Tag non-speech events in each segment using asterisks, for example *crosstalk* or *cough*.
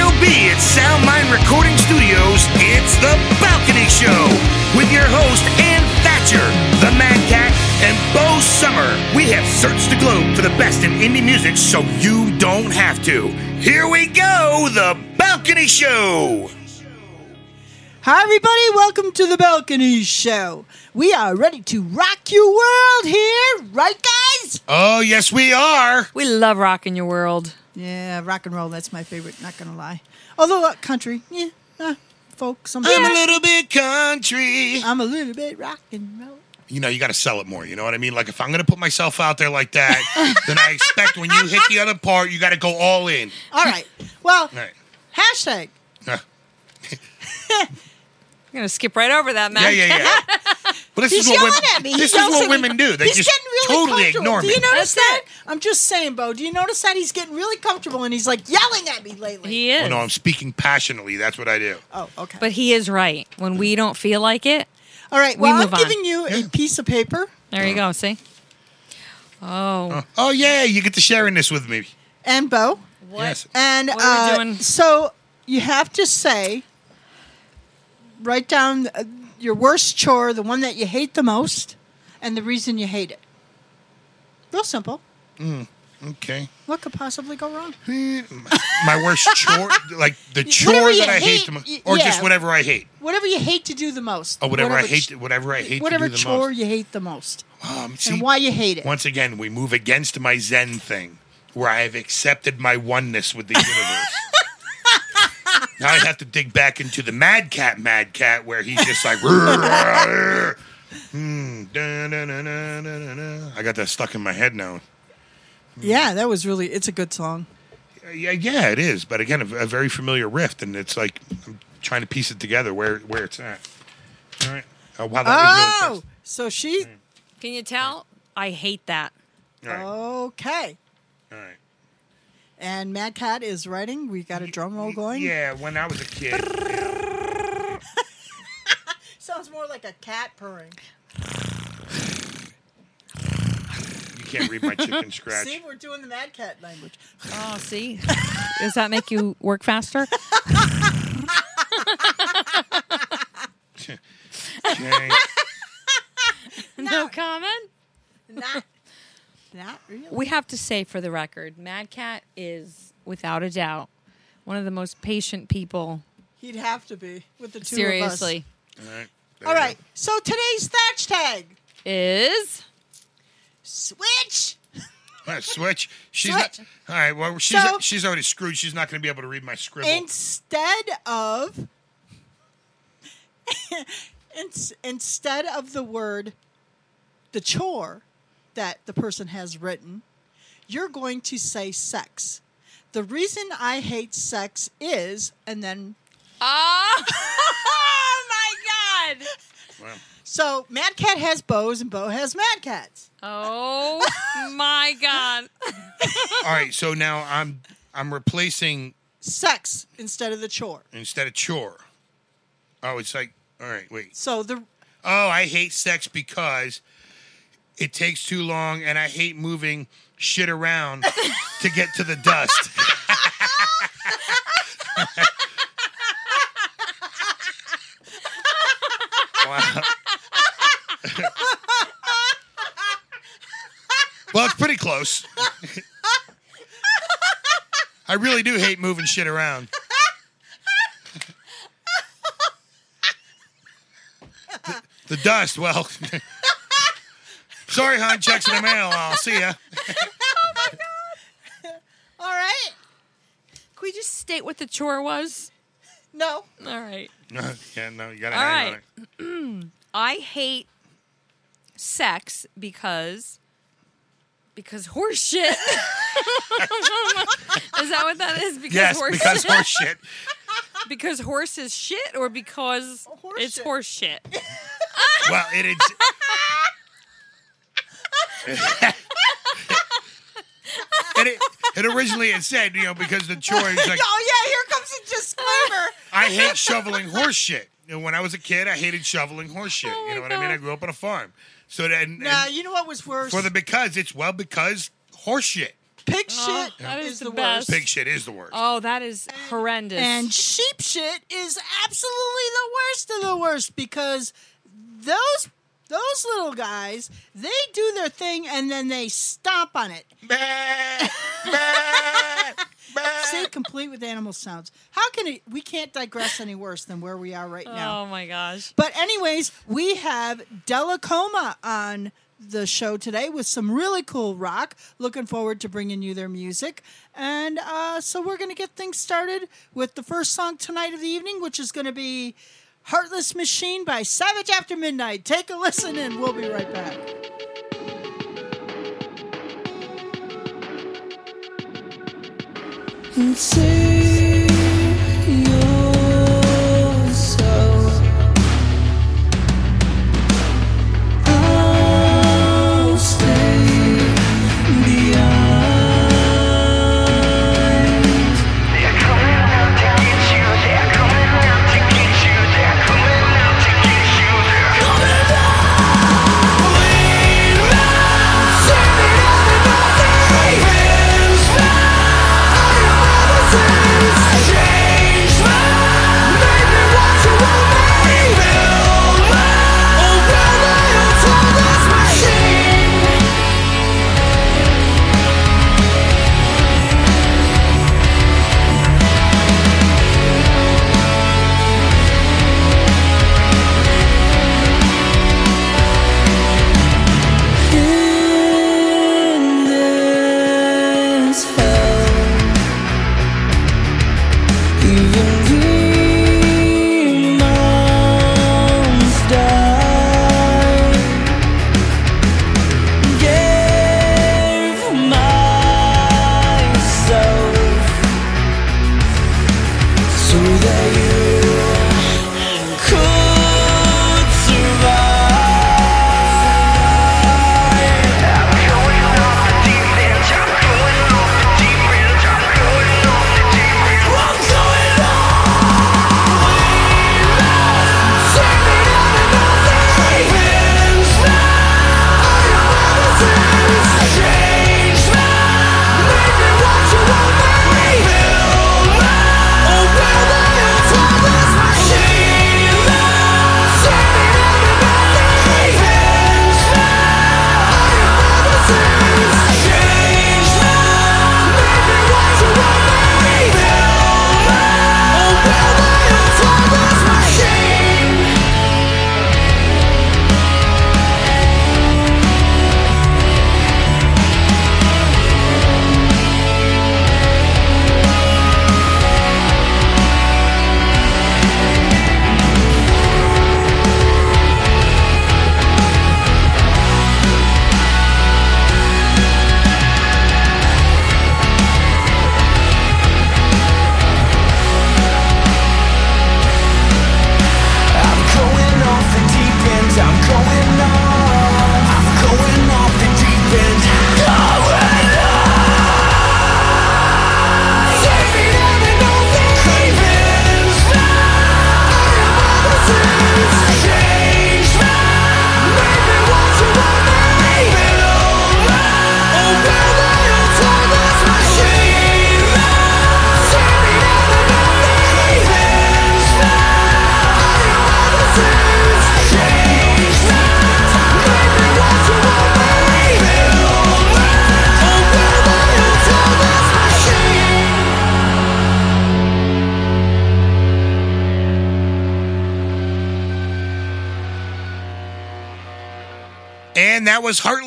KCOB at Soundmind Recording Studios, it's The Balcony Show with your host, Ann Thatcher, the Mad Cat, and Bo Sommer. We have searched the globe for the best in indie music so you don't have to. Here we go, The Balcony Show. Hi, everybody. Welcome to the Balcony Show. We are ready to rock your world here, right, guys? Oh, yes, we are. We love rocking your world. Yeah, rock and roll. That's my favorite. Not gonna lie. Although uh, country, yeah, uh, folk. Some. I'm a little bit country. I'm a little bit rock and roll. you know, you got to sell it more. You know what I mean? Like if I'm going to put myself out there like that, *laughs* then I expect when you hit the other part, you got to go all in. All right. Well, All right. hashtag. Huh. *laughs* I'm gonna skip right over that, man. Yeah, man. yeah, yeah. *laughs* But this He's is what yelling women, at me. He this is what women do. They he's just getting really totally comfortable. ignore Do me. you notice That's that? it. I'm just saying, Bo. Do you notice that he's getting really comfortable and he's like yelling at me lately? He is. Oh, no, I'm speaking passionately. That's what I do. oh, okay. but he is right. When we don't feel like it, All right. we Well, I'm move on. giving you a piece of paper there you go. See? Oh, Oh, yeah, you get to sharing this with me. and Bo. what? Yes. And What are we uh, doing? so you have to say, write down uh, your worst chore, the one that you hate the most, and the reason you hate it. Real simple. Okay. What could possibly go wrong? My worst chore, *laughs* like the Whatever chore you that I hate, hate, the mo- y- or just whatever I hate. Whatever you hate to do the most. Oh, whatever, I ch- hate, whatever I hate whatever to do the chore most. you hate the most, Um, see, and why you hate it. once again, we move against my Zen thing, where I have accepted my oneness with the *laughs* universe. Now I have to dig back into the Mad Cat, Mad Cat, where he's just like, *laughs* hmm, da, da, da. I got that stuck in my head now. Yeah, that was really. It's a good song. Yeah, yeah, it is. But again, a, a very familiar riff, and it's like I'm trying to piece it together where where it's at. All right. Oh, wow, that was really Oh, so she. Can you tell? I hate that. fast. All right. Okay. All right. And Mad Cat is writing. We got a drum roll going. Yeah, when I was a kid. *laughs* Sounds more like a cat purring. You can't read my chicken *laughs* scratch. See, we're doing the Mad Cat language. Oh, see? Does that make you work faster? *laughs* Okay. No comment. Not, not really. We have to say for the record, Mad Cat is without a doubt one of the most patient people. He'd have to be with the two Seriously, of us. All right. There All we. So today's thatch tag. is Switch. *laughs* go. Switch. She's Switch. not. All right. Well, she's So- she's already screwed. She's not going to be able to read my scribble. Instead of *laughs* instead of the word the chore that the person has written, you're going to say sex. The reason I hate sex is, and then oh, *laughs* oh my god! Well, so Mad Cat has bows and Bo has Mad Cats. Oh my god! *laughs* all right. So now I'm I'm replacing Sex instead of the chore. instead of chore. Oh, it's like all right. Wait. So the Oh, I hate sex because it takes too long, and I hate moving shit around to get to the dust. wow. well, it's pretty close. I really do hate moving shit around. the, the dust, well. *laughs* Sorry, hon. Checks in the mail. I'll see ya. *laughs* Oh my god! All right. Can we just state what the chore was? No. All right. *laughs* yeah, no, you gotta All hang right. on it. *clears throat* I hate sex because because horse shit. *laughs* is that what that is? Because Yes, horse because shit? horse shit. because horse is shit or because Horse it's shit. horse shit. Well, it is. And it, it originally it said, you know, because the chore is like, oh yeah, here comes a disclaimer. I hate shoveling horse shit. You know, when I was a kid, I hated shoveling horse shit. Oh you know my what I mean? I grew up on a farm. So then, Nah, and you know what was worse? for the because, it's well, because horse shit. Pig Oh, shit that is is the the best. worst. Pig shit is the worst. Oh, that is horrendous. And sheep shit is absolutely the worst of the worst because those those little guys, they do their thing and then they stomp on it. *laughs* Say complete with animal sounds. How can it we can't digress any worse than where we are right now. oh my gosh. But anyways, we have Dellacoma on the show today with some really cool rock. Looking forward to bringing you their music. And uh, so we're going to get things started with the first song tonight of the evening, which is going to be Heartless Machine by Savage After Midnight. Take a listen and we'll be right back. and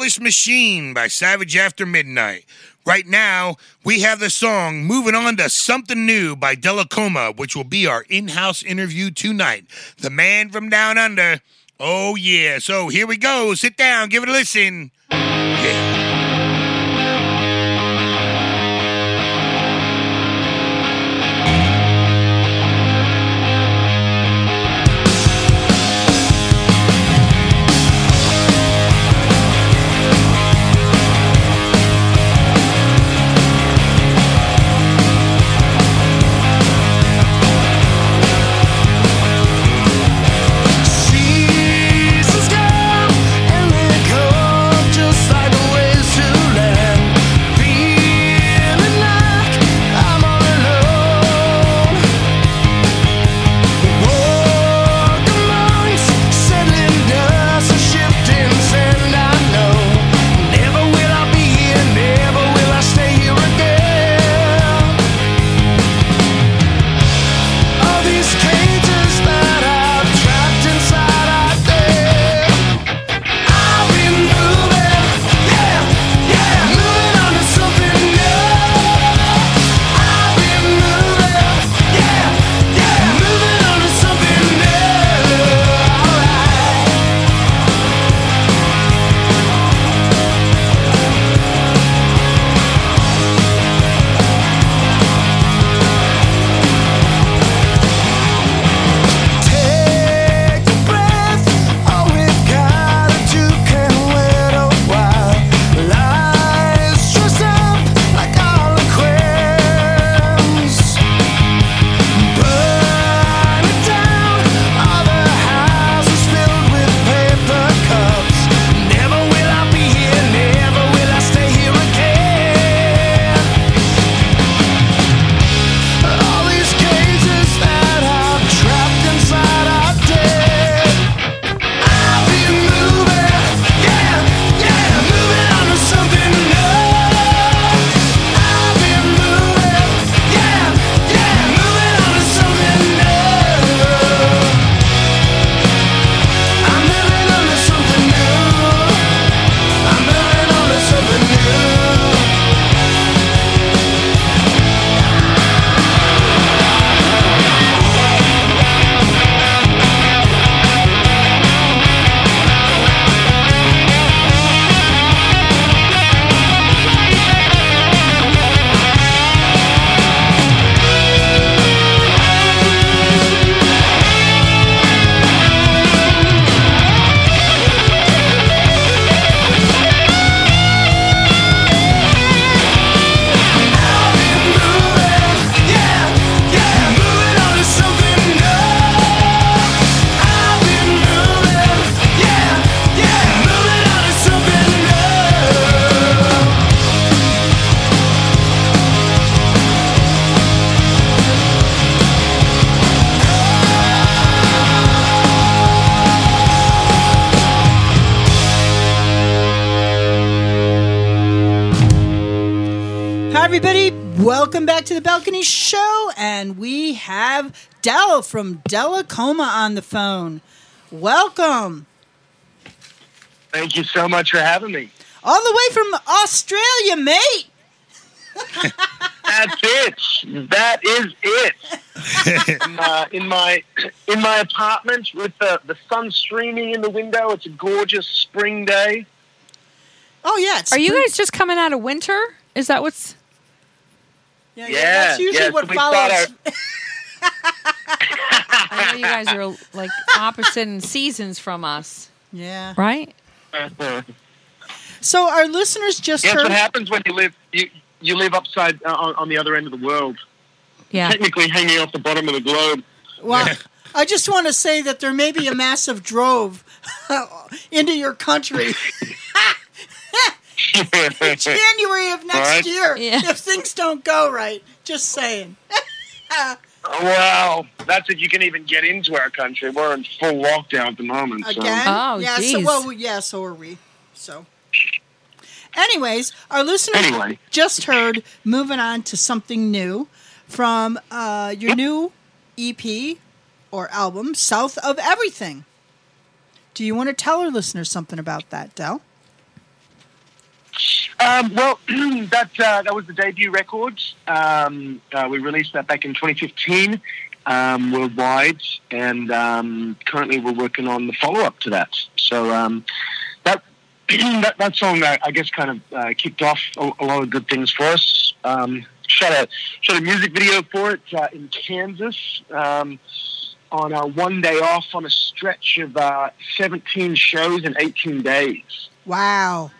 Machine by Savage After Midnight. Right now, we have the song Moving On to Something New by Dellacoma, which will be our in house interview tonight. The man from down under. Oh, yeah. So here we go. Sit down, give it a listen. Dellacoma on the phone. Welcome. Thank you so much for having me. All the way from Australia, mate. *laughs* That's it. That is it. *laughs* in, uh, in my in my apartment with the, the sun streaming in the window. It's a gorgeous spring day. Oh, yeah. It's Are you guys just coming out of winter? Is that what's? Yeah, Yeah, That's usually yeah, what so we thought follows. *laughs* I know you guys are like opposite in seasons from us, Yeah. right? So our listeners just what heard. What happens when you live you you live upside uh, on, on the other end of the world. Yeah. Technically hanging off the bottom of the globe. Well, I just want to say that there may be a massive drove *laughs* into your country *laughs* in *laughs* January of next Right. year Yeah. if things don't go right. Just saying. Well, that's if you can even get into our country. We're in full lockdown at the moment. So. Again? Oh, yeah. So geez. well, yeah. So are we. So. Anyways, our listeners Anyway. just heard. Moving on to something new from uh, your new EP or album, South of Everything. Do you want to tell our listeners something about that, Dell? Um, well, *clears throat* that uh, that was the debut record. Um, uh, we released that back in 2015 um, worldwide, and um, currently we're working on the follow up to that. So um, that, *clears throat* that that song, uh, I guess, kind of uh, kicked off a, a lot of good things for us. Um, shot a shot a music video for it uh, in Kansas. On a one day off on a stretch of uh, 17 shows in 18 days. Wow.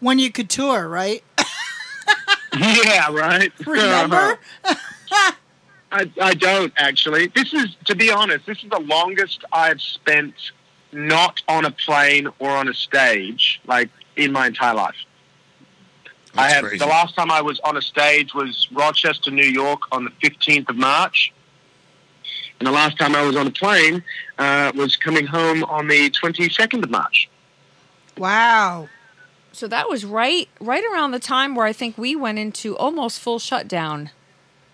When you could tour, right? *laughs* Yeah, right. Remember? I, I don't actually. This is, to be honest, this is the longest I've spent not on a plane or on a stage, like in my entire life. I have crazy. the last time I was on a stage was Rochester, New York, on the fifteenth of March, and the last time I was on a plane uh, was coming home on the twenty second of March. wow. So that was right, right around the time where I think we went into almost full shutdown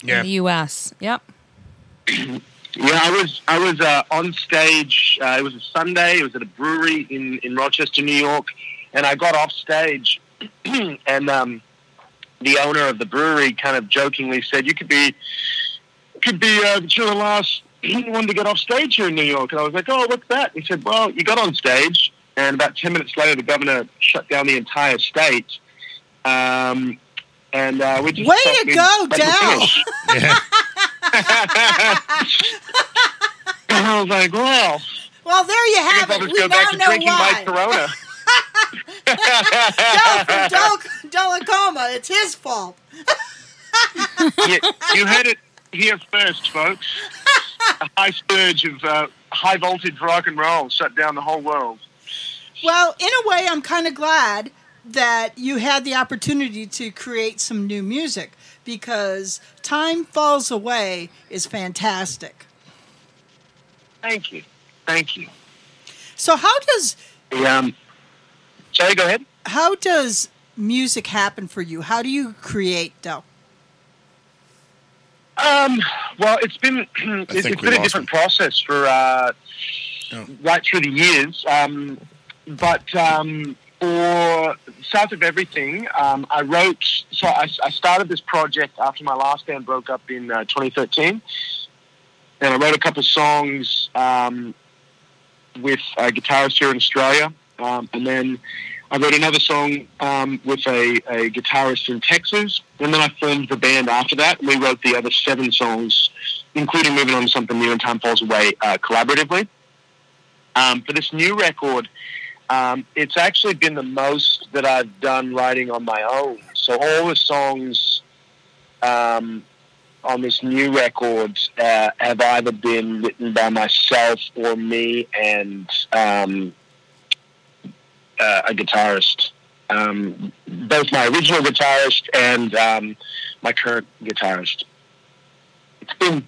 Yeah. in the U.S. Yep. *clears throat* Yeah, I was I was uh, on stage. Uh, it was a Sunday. It was at a brewery in, in Rochester, New York, and I got off stage, *clears throat* and um, the owner of the brewery kind of jokingly said, "You could be could be uh, you're the last *clears throat* one to get off stage here in New York." And I was like, "Oh, what's that?" He said, "Well, you got on stage, and about ten minutes later, the governor shut down the entire state." Um, and uh, we just Way to go, let it Dal. finish. Yeah. And *laughs* I was like, well, Well, there you have it. We go now back to know drinking my why. Corona. *laughs* *laughs* Del from Del- Dellacoma. It's his fault. you, you heard it here first, folks. A high surge of uh, high voltage rock and roll shut down the whole world. Well, in a way, I'm kind of glad that you had the opportunity to create some new music because Time Falls Away is fantastic. Thank you. Thank you. So how does Um, sorry, go ahead. how does music happen for you? How do you create Del? Um, well, it's been *clears throat* it's, think it's we been a lost different process for uh, Oh. right through the years. Um, but um, for South of Everything, um, I wrote. So I, I started this project after my last band broke up in uh, 2013, and I wrote a couple songs um, with a guitarist here in Australia, um, and then. I wrote another song um, with a, a guitarist in Texas, and then I formed the band after that. We wrote the other seven songs, including Moving On to Something New and Time Falls Away, uh, collaboratively. Um, for this new record, um, it's actually been the most that I've done writing on my own. So all the songs um, on this new record uh, have either been written by myself or me and um, uh, a guitarist. Um, both my original guitarist and um, my current guitarist. It's been,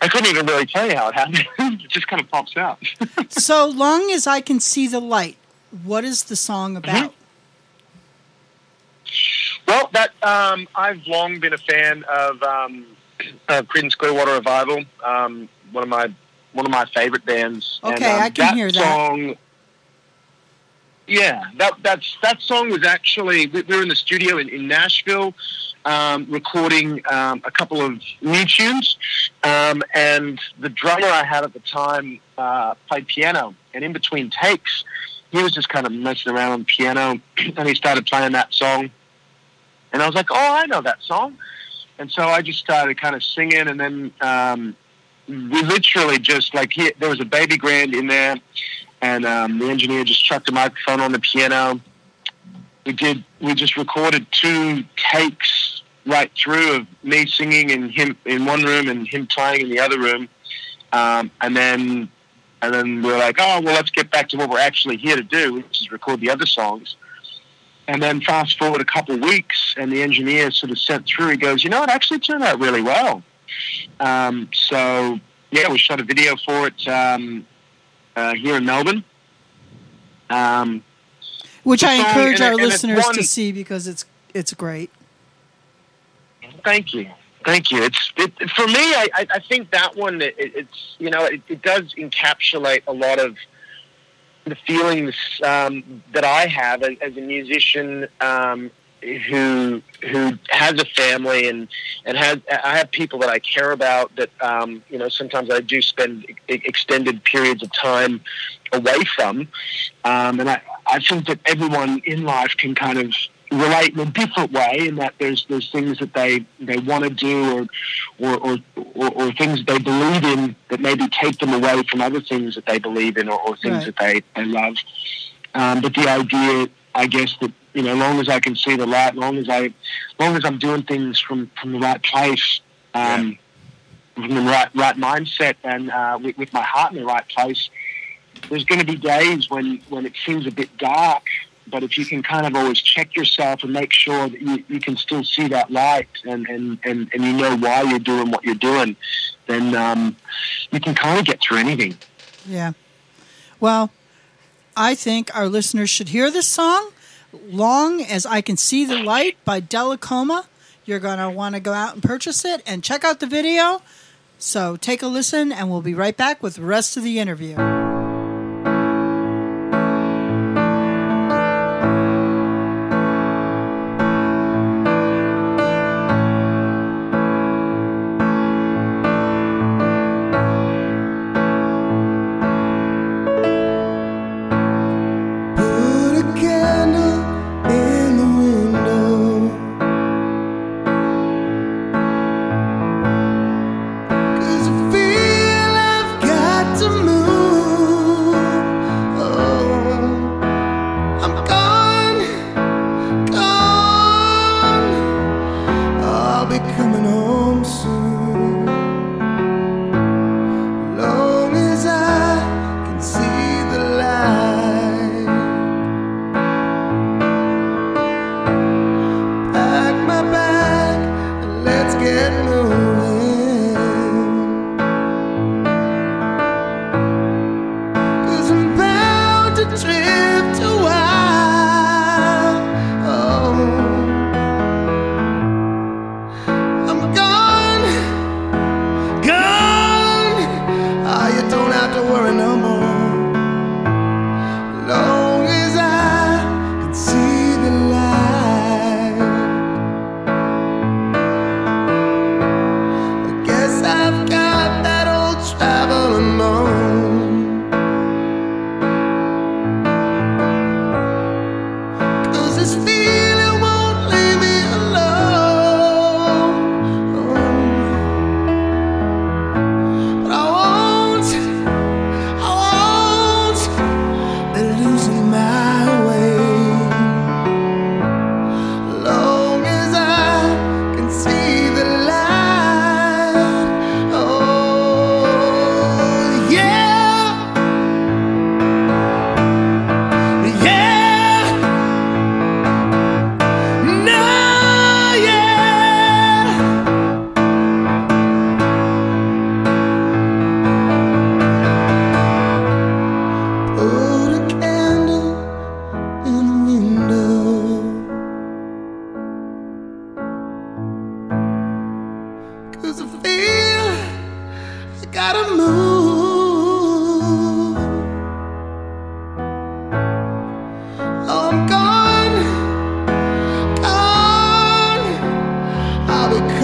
I couldn't even really tell you how it happened. *laughs* it just kind of pops out. *laughs* so long as I can see the light, what is the song about? Well, that um, I've long been a fan of um, *clears throat* uh, Creedence Clearwater Revival. Um, one of my one of my favorite bands. Okay, um, I can hear that. Song, yeah, that that's that song was actually we, we were in the studio in, in Nashville. Um, recording um, a couple of new tunes, um, and the drummer I had at the time uh, played piano. And in between takes, he was just kind of messing around on the piano, *clears throat* and he started playing that song. And I was like, "Oh, I know that song." And so I just started kind of singing, and then um, we literally just like he, there was a baby grand in there, and um, the engineer just chucked a microphone on the piano. We did. We just recorded two takes right through of me singing and him in one room and him playing in the other room, um, and then and then we're like, oh well, let's get back to what we're actually here to do, which is record the other songs. And then fast forward a couple of weeks, and the engineer sort of sent through. He goes, you know, it actually turned out really well. Um, so yeah, we shot a video for it um, uh, here in Melbourne. Um, Which I encourage and our and listeners to see because it's it's great. Thank you, thank you. It's it, for me. I, I, think that one. It, it's you know it, it does encapsulate a lot of the feelings um, that I have as, as a musician um, who who has a family and and has I have people that I care about that um, you know sometimes I do spend extended periods of time away from, um, and I I think that everyone in life can kind of relate in a different way in that there's there's things that they they want to do or or, or or or things they believe in that maybe take them away from other things that they believe in or, or things Right. that they, they love. Um, but the idea, I guess, that you know, as long as I can see the light, long as I, long as I'm doing things from from the right place, um, from the right right mindset, and uh, with, with my heart in the right place, there's going to be days when when it seems a bit dark. But if you can kind of always check yourself and make sure that you, you can still see that light and, and, and, and you know why you're doing what you're doing, then um, you can kind of get through anything. Yeah. Well, I think our listeners should hear this song. Long as I can see the light by Dellacoma. You're gonna want to go out and purchase it and check out the video. So take a listen, and we'll be right back with the rest of the interview. Sweet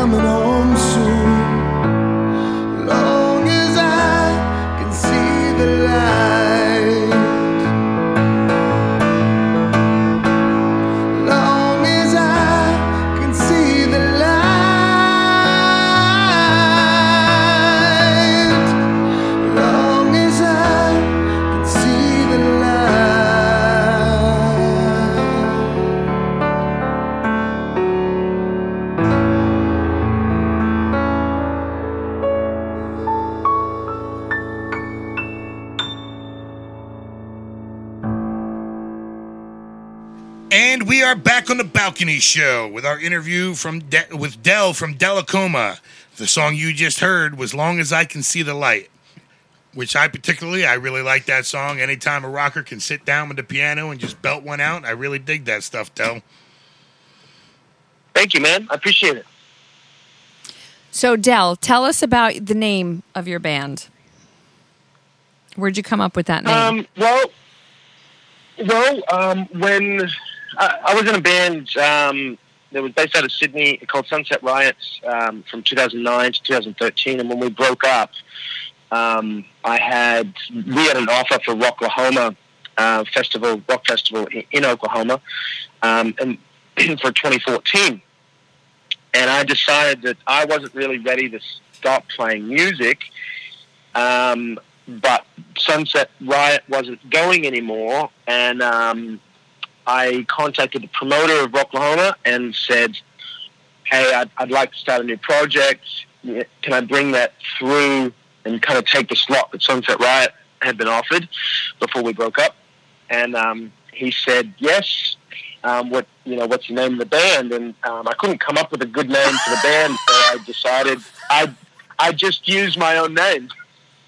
coming home balcony show with our interview from De- with Dell from Dellacoma. The song you just heard was "Long as I Can See the Light," which I particularly I really like that song. Anytime a rocker can sit down with the piano and just belt one out, I really dig that stuff, Dell. Thank you, man. I appreciate it. So, Dell, tell us about the name of your band. Where'd you come up with that name? Um, well, well, um, when I, I was in a band um, that was based out of Sydney called Sunset Riots um, from 2009 to 2013, and when we broke up, um, I had we had an offer for Rocklahoma uh, festival, rock festival in, in Oklahoma, um, and *clears throat* for 2014. And I decided that I wasn't really ready to stop playing music. Um, but Sunset Riot wasn't going anymore, and um, I contacted the promoter of Rocklahoma and said, "Hey, I'd, I'd like to start a new project. Can I bring that through and kind of take the slot that Sunset Riot had been offered before we broke up?" And um, he said, "Yes." Um, what you know? What's the name of the band? And um, I couldn't come up with a good name for the band, so I decided I I just used my own name.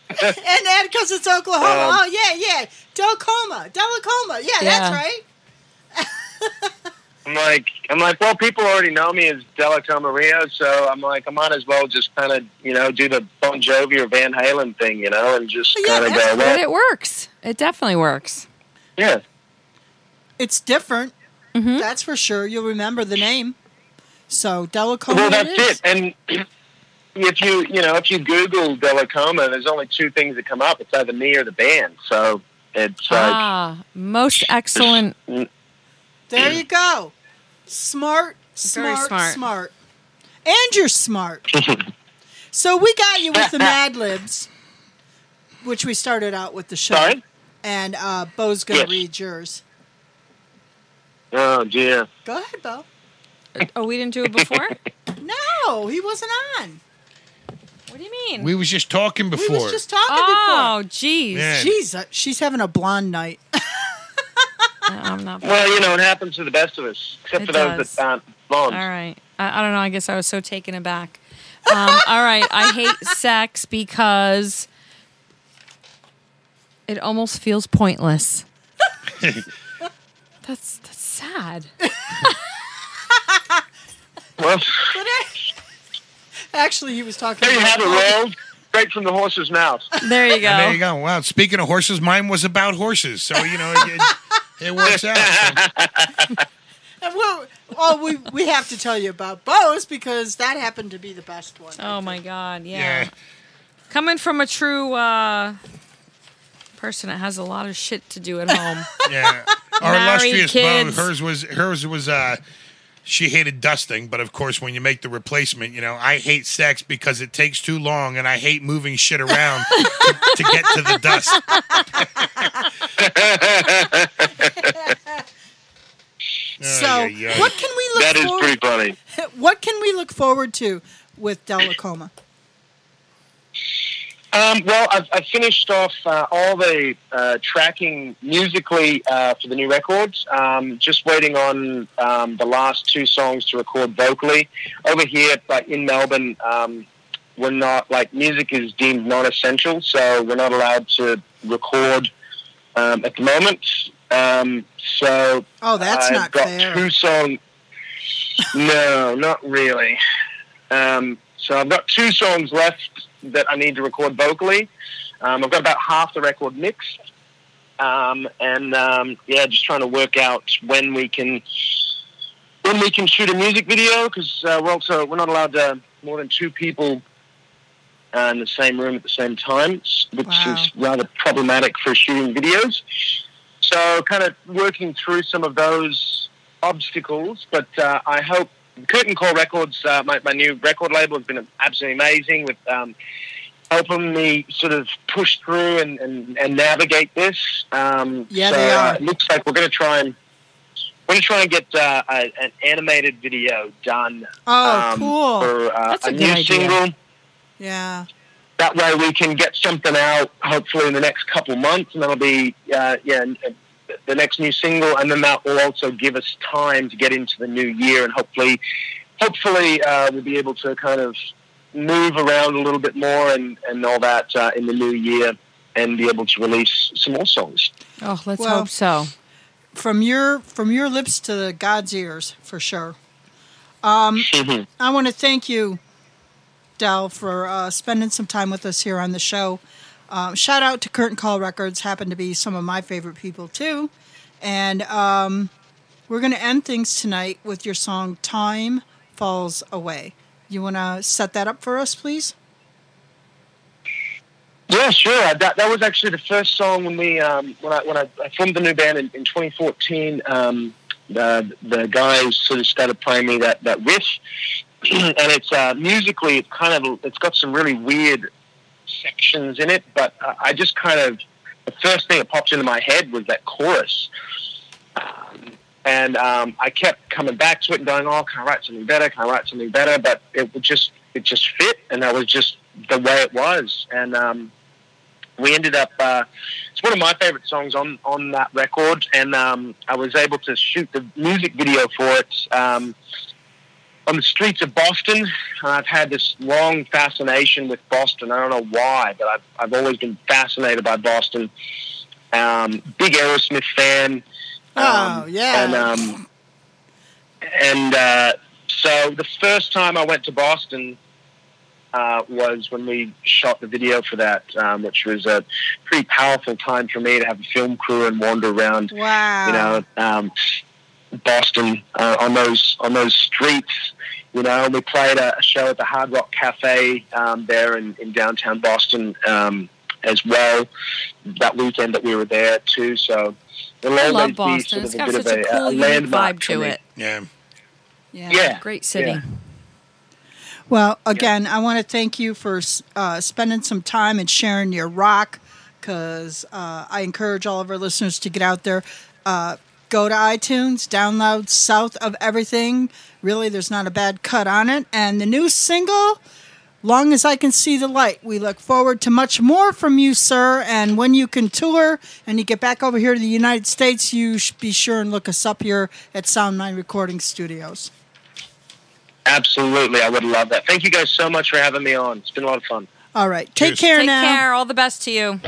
*laughs* and then because it's Oklahoma. Um, oh yeah, yeah, Delcoma, Dellacoma. Yeah, Yeah. that's right. I'm like, I'm like, well, people already know me as Delacoma Rio, so I'm like, I might as well just kind of, you know, do the Bon Jovi or Van Halen thing, you know, and just Yeah, kind of that's go, but well, it works. It definitely works. yeah, It's different. Mhm. That's for sure. You'll remember the name. So Dellacoma. well, that's it. is. it. And if you, you know, if you Google Dellacoma, there's only two things that come up. It's either me or the band. So it's like, ah, most excellent. There you go. Smart, Very smart, smart. smart, And you're smart. *laughs* so we got you with the Mad Libs, which we started out with the show. sorry. And uh, Bo's going to Yes. read yours. Oh dear. Go ahead, Bo. Oh, we didn't do it before? *laughs* No, he wasn't on. what do you mean? We was just talking before. We before. was just talking oh, jeez. Yeah. before. She's, uh, she's having a blonde night. *laughs* No, I'm not. Well, you know, it happens to the best of us, except It for those does. that aren't blonde. All right. I, I don't know. I guess I was so taken aback. Um, *laughs* all right. I hate sex because it almost feels pointless. *laughs* that's that's sad. *laughs* Well, actually, he was talking there you have it, rolled straight from the horse's mouth. There you go. And there you go. Wow. Speaking of horses, mine was about horses. So, you know, it, it works out. *laughs* And well, oh, we we have to tell you about Bo's because that happened to be the best one. Oh my God. Yeah. yeah. Coming from a true uh, person that has a lot of shit to do at home. *laughs* Yeah. Our Married illustrious kids. Bo, hers was hers was uh she hated dusting, but of course when you make the replacement, you know, I hate sex because it takes too long and I hate moving shit around to, to get to the dust. *laughs* So, Ay, ay, ay. what can we look That is forward? pretty funny. *laughs* What can we look forward to with Dellacoma? Um, well, I've, I've finished off uh, all the uh, tracking musically uh, for the new records. Um, just waiting on um, the last two songs to record vocally. Over here, but in Melbourne, um, we're not like music is deemed non-essential, so we're not allowed to record um, at the moment. Um, so Oh, that's I've not got fair. two songs. no, not really. Um, so I've got two songs left that I need to record vocally. Um, I've got about half the record mixed, um, and um, yeah, just trying to work out when we can when we can shoot a music video because uh, we're also we're not allowed to more than two people uh, in the same room at the same time, which Wow. is rather problematic for shooting videos. So, kind of working through some of those obstacles, but uh, I hope Curtain Call Records, uh, my, my new record label, has been absolutely amazing with um, helping me sort of push through and, and, and navigate this. Um, Yeah, so, they are. Uh, it looks like we're going to try and we're going to try and get uh, a, an animated video done. Oh, um, cool. For uh, That's a a, good new idea. single. Yeah. That way we can get something out hopefully in the next couple months, and that'll be uh, yeah the next new single, and then that will also give us time to get into the new year, and hopefully, hopefully uh, we'll be able to kind of move around a little bit more and and all that uh, in the new year, and be able to release some more songs. Oh, let's Well- hope so. From your from your lips to God's ears, for sure. Um, *laughs* I want to thank you, Dell, for uh, spending some time with us here on the show. Um, shout out to Curtain Call Records, happen to be some of my favorite people too. And um, we're going to end things tonight with your song "Time Falls Away." You want to set that up for us, please? Yeah, sure. That that was actually the first song when we um, when I when I, I formed the new band in, in 2014. Um, the the guys sort of started playing me that that riff, *clears throat* and it's uh, musically it's kind of it's got some really weird sections in it, but uh, I just kind of the first thing that popped into my head was that chorus. And um, I kept coming back to it and going, "Oh, can I write something better? Can I write something better?" But it would just it just fit, and that was just the way it was. And um, we ended up. Uh, it's one of my favorite songs on on that record, and um, I was able to shoot the music video for it um, on the streets of Boston. And I've had this long fascination with Boston. I don't know why, but I've I've always been fascinated by Boston. Um, big Aerosmith fan. Oh, Um, yeah. And um, and uh, so the first time I went to Boston uh, was when we shot the video for that, um, which was a pretty powerful time for me to have a film crew and wander around, Wow. you know, um, Boston uh, on those on those streets. You know, we played a, a show at the Hard Rock Cafe um, there in, in downtown Boston um, as well that weekend that we were there too. So it'll I always love be Boston. sort It's of got a bit such of a a, cool, a vibe to it. Yeah. yeah. Yeah, Great city. Yeah. Well, again, I want to thank you for uh, spending some time and sharing your rock because uh, I encourage all of our listeners to get out there. Uh, go to iTunes, download South of Everything. Really, there's not a bad cut on it. And the new single, Long as I Can See the Light. We look forward to much more from you, sir. And when you can tour and you get back over here to the United States, you should be sure and look us up here at Sound Mind Recording Studios. Absolutely, I would love that. Thank you guys so much for having me on. It's been a lot of fun. All right. Take Cheers. care Take now. care. All the best to you.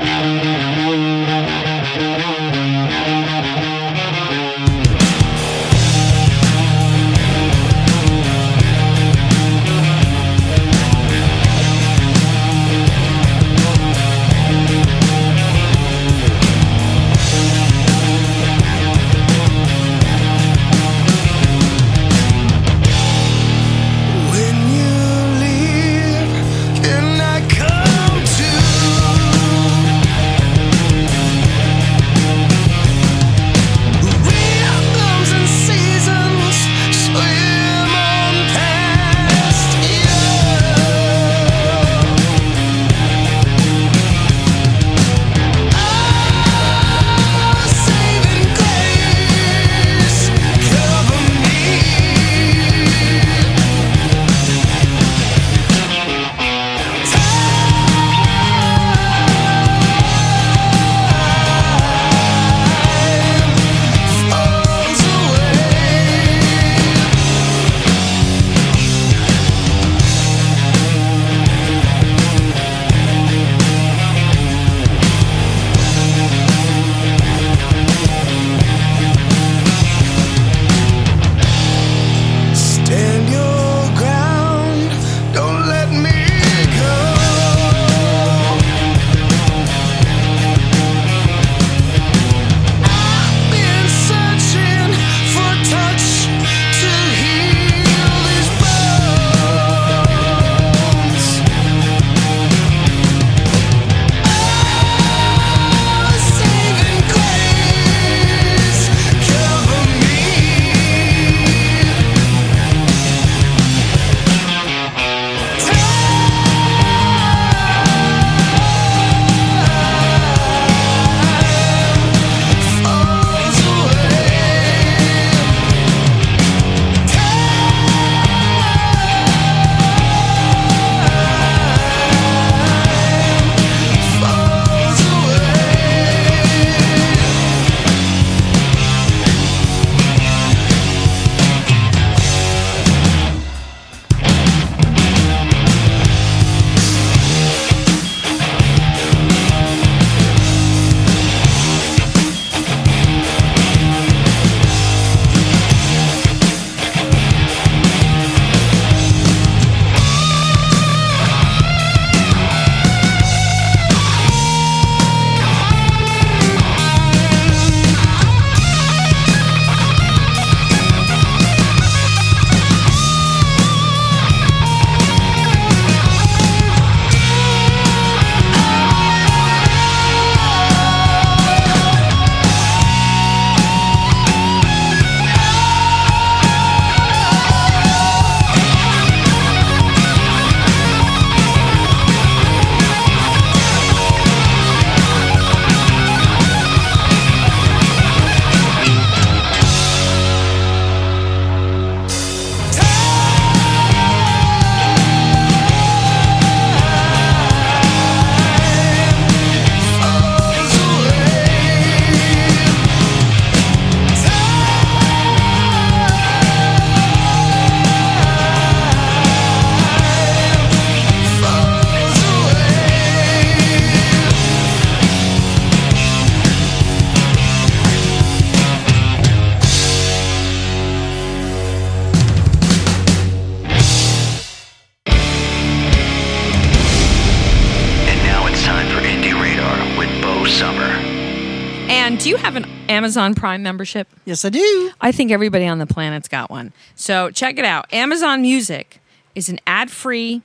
Amazon Prime membership? Yes, I do. I think everybody on the planet's got one. So check it out. Amazon Music is an ad-free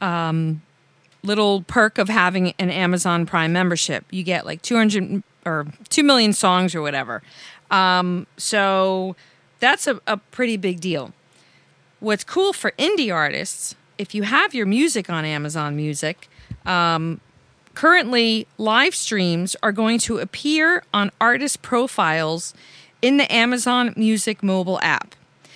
um, little perk of having an Amazon Prime membership. You get like 200 or 2 million songs or whatever. Um, so that's a, a pretty big deal. What's cool for indie artists, if you have your music on Amazon Music, um, currently live streams are going to appear on artist profiles in the Amazon Music mobile app.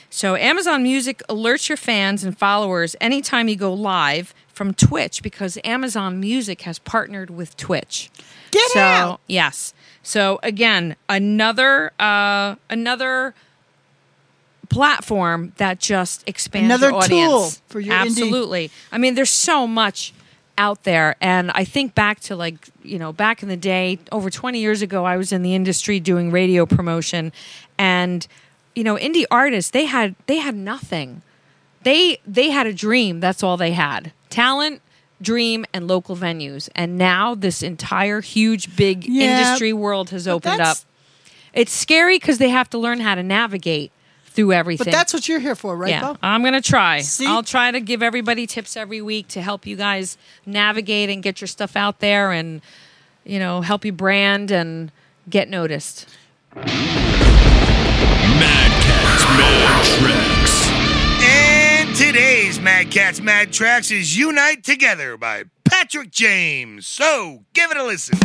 So Amazon Music alerts your fans and followers anytime you go live from Twitch because Amazon Music has partnered with Twitch. Get so, out. Yes. So again, another uh, another platform that just expands Another your audience. tool for your indie- Absolutely. I mean, there's so much out there, and I think back to like you know back in the day, over 20 years ago, I was in the industry doing radio promotion, and you know, indie artists they had they had nothing. They they had a dream. That's all they had. Talent. Dream and local venues, and now this entire huge big Yeah, industry world has opened up. It's scary because they have to learn how to navigate through everything. But that's what you're here for, right, yeah, Bo? I'm gonna try. See? I'll try to give everybody tips every week to help you guys navigate and get your stuff out there, and you know, help you brand and get noticed. Mad Cats Mad Tracks. And today's Mad Cats Mad Tracks is Unite Together by Patrick James. So give it a listen.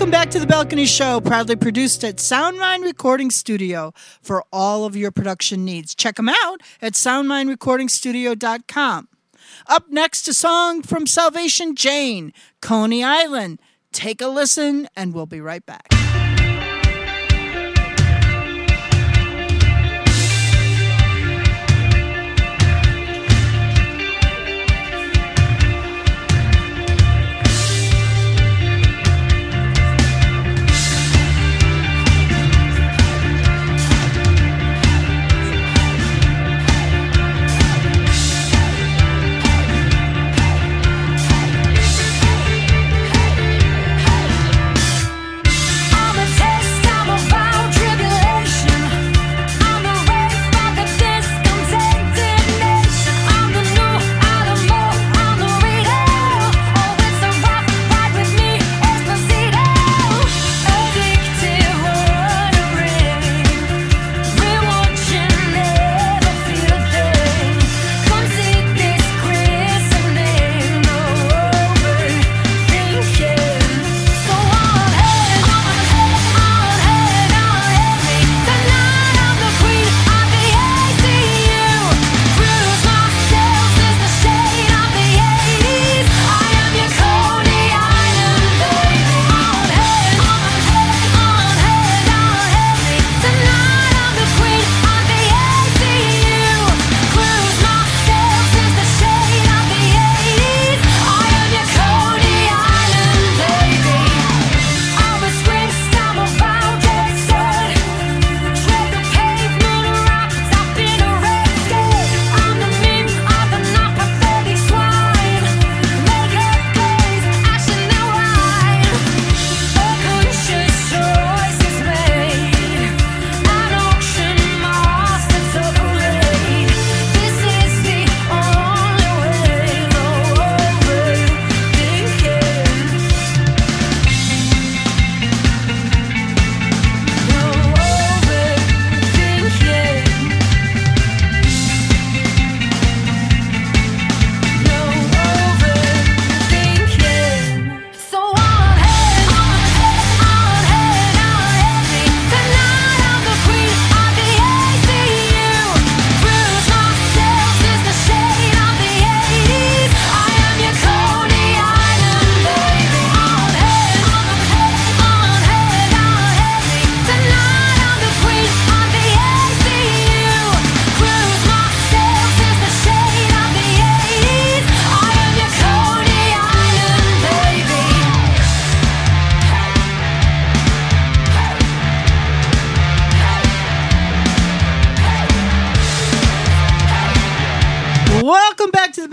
Welcome back to the Balcony Show, proudly produced at Soundmind Recording Studio for all of your production needs. Check them out at soundmindrecordingstudio.com. Up next, a song from Salvation Jane, Coney Island. Take a listen, and we'll be right back.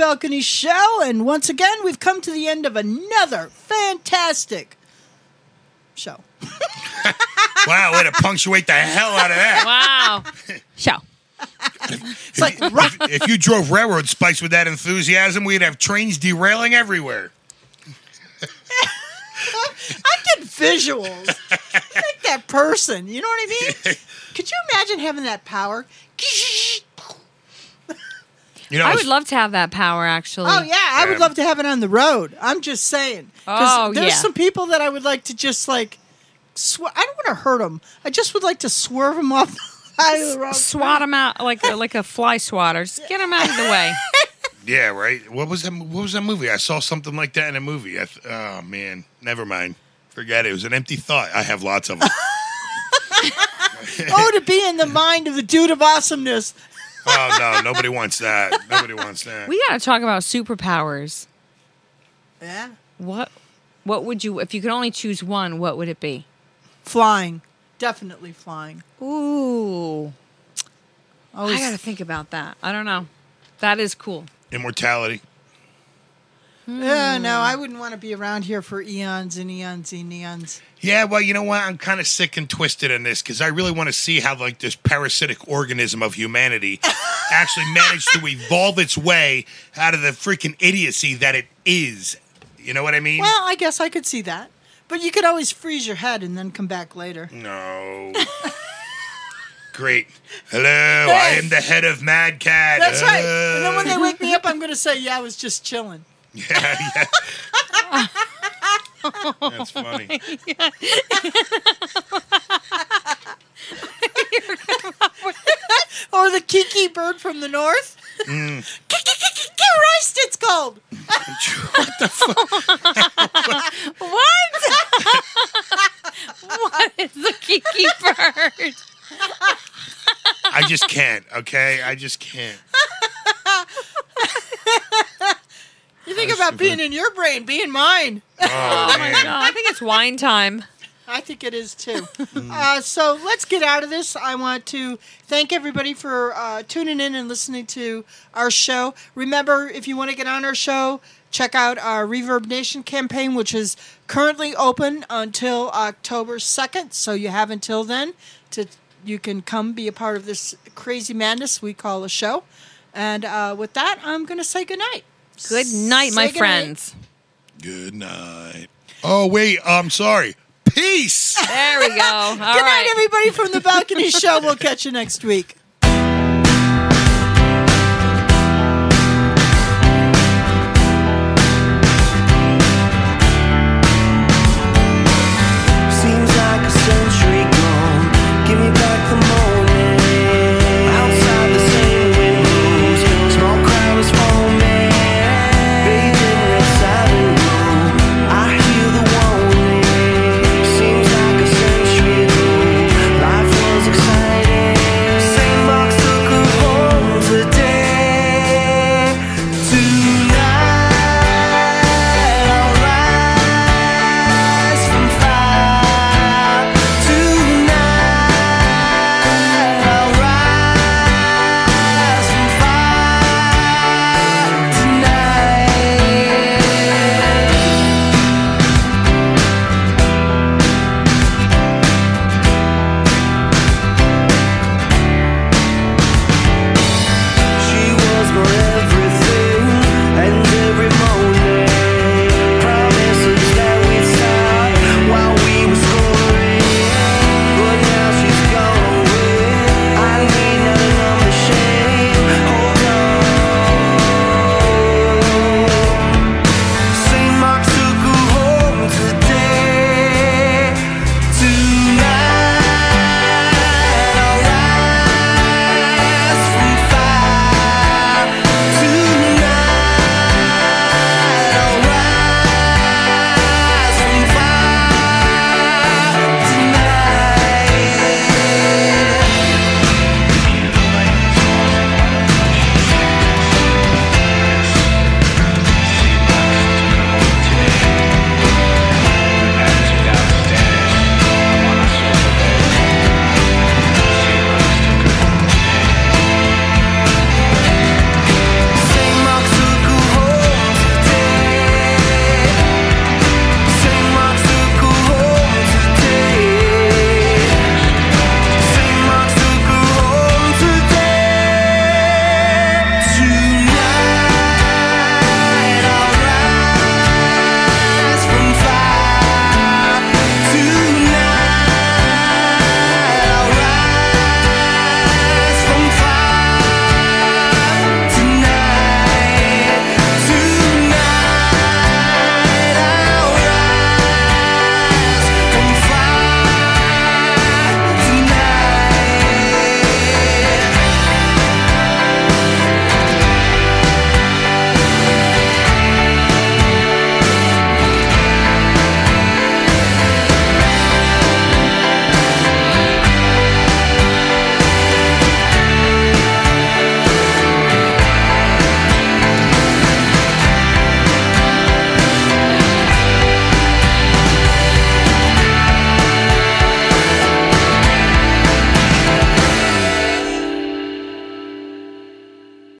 Balcony Show, and once again, we've come to the end of another fantastic show. *laughs* wow, way to punctuate the hell out of that. Wow. *laughs* Show. It's like, if, if you drove railroad spikes with that enthusiasm, we'd have trains derailing everywhere. *laughs* I get visuals. Like that person. You know what I mean? Could you imagine having that power? You know, I would love to have that power. Actually. Oh yeah, I would Yeah. love to have it on the road. I'm just saying. 'Cause Oh, there's yeah. some people that I would like to just like. Sw- I don't want to hurt them. I just would like to swerve them off *laughs* the side road. Swat them out like a, like a fly swatter. Just get them out of the way. *laughs* Yeah, right. What was that? What was that movie? I saw something like that in a movie. I th- oh man, never mind. Forget it. It was an empty thought. I have lots of them. *laughs* oh, to be in the mind of the dude of awesomeness. Oh no, nobody wants that. Nobody wants that. We got to talk about superpowers. Yeah. What what would you if you could only choose one? What would it be? Flying. Definitely flying. Ooh, Always, I got to think about that. I don't know. That is cool. Immortality. Yeah, no, I wouldn't want to be around here for eons and eons and eons. Yeah, well, you know what? I'm kind of sick and twisted in this because I really want to see how like this parasitic organism of humanity *laughs* actually managed to evolve its way out of the freaking idiocy that it is. You know what I mean? Well, I guess I could see that. But you could always freeze your head and then come back later. no. Great. Hello, I *laughs* am the head of Mad Cat. That's right. And then when they Uh, wake me up, I'm going to say, yeah, I was just chilling. Yeah, yeah. That's funny. *laughs* Or the kiki bird from the north. Mm. Roast, it's called. what the fuck? *laughs* What? what is the kiki bird? I just can't. Okay, I just can't. *laughs* You think about being in your brain, being mine. Oh, *laughs* Oh my god! I think it's wine time. I think it is too. *laughs* uh, so let's get out of this. I want to thank everybody for uh, tuning in and listening to our show. Remember, if you want to get on our show, check out our ReverbNation campaign, which is currently open until October 2nd. So you have until then to you can come be a part of this crazy madness we call a show. And uh, with that, I'm going to say goodnight. Good night, my Say goodnight. friends. Good night. Oh wait, I'm sorry. Peace. There we go. All *laughs* Good night, everybody from the balcony show. We'll catch you next week.